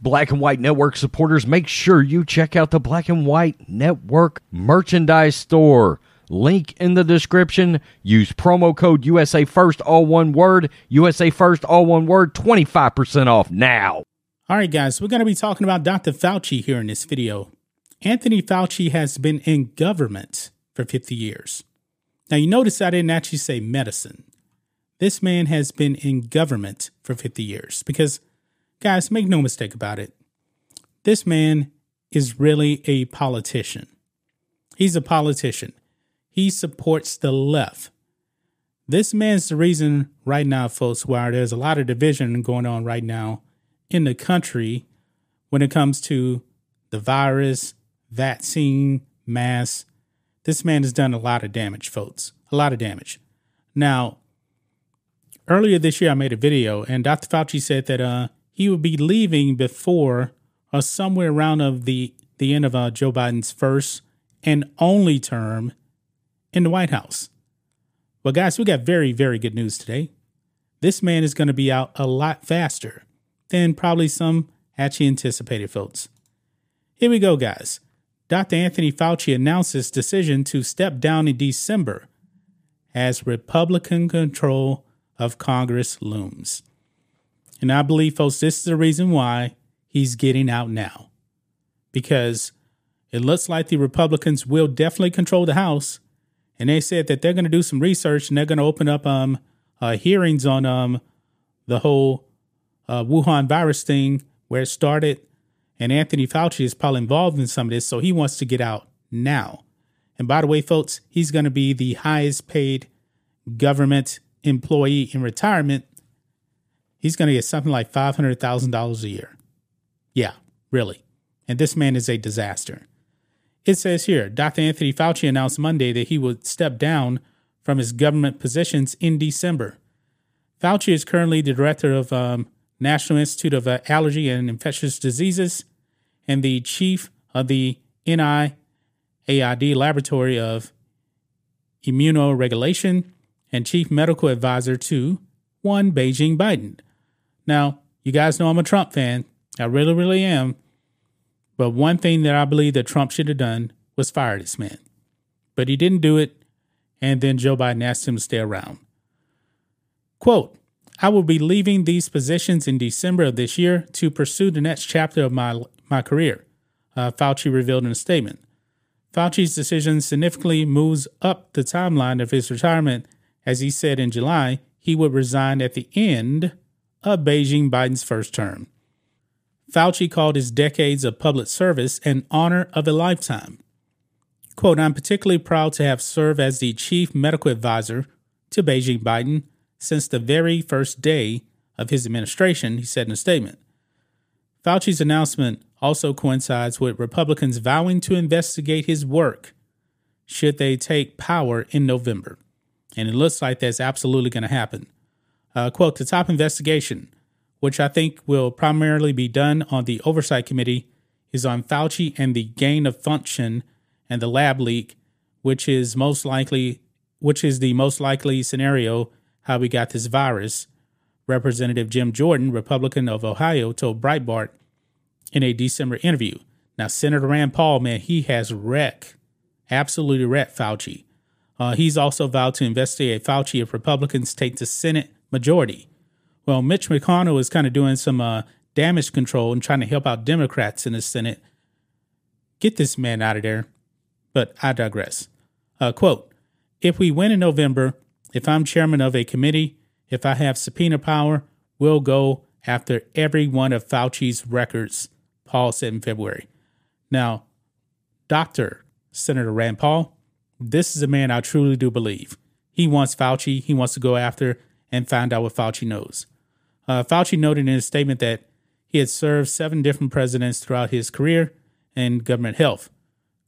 Black and White Network supporters, make sure you check out the Black and White Network merchandise store. Link in the description. Use promo code USA First, all one word. USA First, all one word. 25% off now. All right, guys, we're going to be talking about Dr. Fauci here in this video. Anthony Fauci has been in government for 50 years. Now, you notice I didn't actually say medicine. This man has been in government for 50 years because, guys, make no mistake about it. This man is really a politician. He's a politician. He supports the left. This man's the reason right now, folks, why there's a lot of division going on right now in the country when it comes to the virus, vaccine, mass. This man has done a lot of damage, folks. A lot of damage. Now, earlier this year, I made a video, and Dr. Fauci said that uh, he would be leaving before or somewhere around of the the end of uh, Joe Biden's first and only term in the White House. Well, guys, we got very, very good news today. This man is going to be out a lot faster than probably some actually anticipated, folks. Here we go, guys. Dr. Anthony Fauci announced his decision to step down in December as Republican control of Congress looms. And I believe, folks, this is the reason why he's getting out now. Because it looks like the Republicans will definitely control the House. And they said that they're going to do some research and they're going to open up um, uh, hearings on um, the whole uh, Wuhan virus thing, where it started. And Anthony Fauci is probably involved in some of this. So he wants to get out now. And by the way, folks, he's going to be the highest paid government employee in retirement. He's going to get something like $500,000 a year. Yeah, really. And this man is a disaster. It says here Dr. Anthony Fauci announced Monday that he would step down from his government positions in December. Fauci is currently the director of um, National Institute of uh, Allergy and Infectious Diseases and the chief of the NIAID Laboratory of Immunoregulation and chief medical advisor to one Beijing Biden. Now, you guys know I'm a Trump fan. I really, really am. But one thing that I believe that Trump should have done was fire this man. But he didn't do it. And then Joe Biden asked him to stay around. Quote, I will be leaving these positions in December of this year to pursue the next chapter of my, my career, uh, Fauci revealed in a statement. Fauci's decision significantly moves up the timeline of his retirement, as he said in July he would resign at the end of Beijing Biden's first term. Fauci called his decades of public service an honor of a lifetime. Quote, I'm particularly proud to have served as the chief medical advisor to Beijing Biden since the very first day of his administration, he said in a statement. Fauci's announcement also coincides with Republicans vowing to investigate his work should they take power in November. And it looks like that's absolutely going to happen. Uh, quote The top investigation, which I think will primarily be done on the Oversight Committee, is on Fauci and the gain of function and the lab leak, which is most likely which is the most likely scenario how we got this virus, Representative Jim Jordan, Republican of Ohio, told Breitbart in a December interview. Now, Senator Rand Paul, man, he has wrecked, absolutely wrecked Fauci. Uh, he's also vowed to investigate Fauci if Republicans take the Senate majority. Well, Mitch McConnell is kind of doing some uh, damage control and trying to help out Democrats in the Senate. Get this man out of there. But I digress. Uh, quote If we win in November, if I'm chairman of a committee, if I have subpoena power, we'll go after every one of Fauci's records, Paul said in February. Now, Dr. Senator Rand Paul, This is a man I truly do believe. He wants Fauci, he wants to go after and find out what Fauci knows. Uh, Fauci noted in his statement that he had served seven different presidents throughout his career in government health.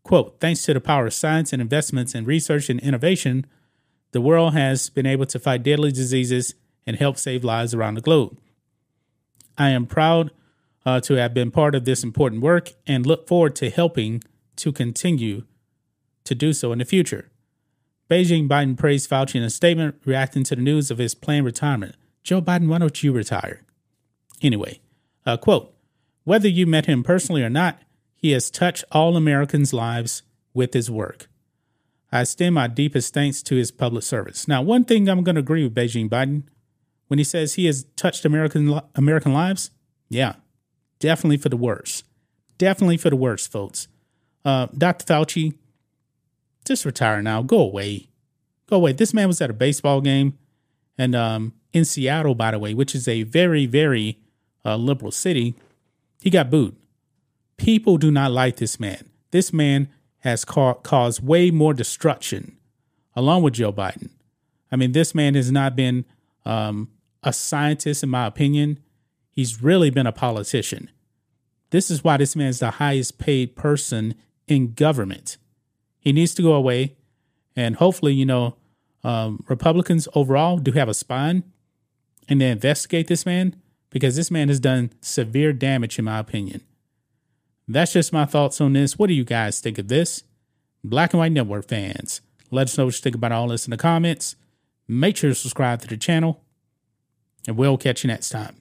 Quote, thanks to the power of science and investments in research and innovation, the world has been able to fight deadly diseases and help save lives around the globe. I am proud uh, to have been part of this important work and look forward to helping to continue to do so in the future. Beijing Biden praised Fauci in a statement reacting to the news of his planned retirement. Joe Biden, why don't you retire? Anyway, uh, quote, whether you met him personally or not, he has touched all Americans' lives with his work. I extend my deepest thanks to his public service. Now, one thing I'm going to agree with Beijing Biden when he says he has touched American American lives. Yeah, definitely for the worse. Definitely for the worse, folks. Uh, Dr. Fauci, just retire now. Go away. Go away. This man was at a baseball game and um, in Seattle, by the way, which is a very, very uh, liberal city. He got booed. People do not like this man. This man has ca- caused way more destruction, along with Joe Biden. I mean, this man has not been um, a scientist, in my opinion. He's really been a politician. This is why this man is the highest paid person in government. He needs to go away. And hopefully, you know, um, Republicans overall do have a spine and they investigate this man because this man has done severe damage, in my opinion. That's just my thoughts on this. What do you guys think of this? Black and White Network fans, let us know what you think about all this in the comments. Make sure to subscribe to the channel, and we'll catch you next time.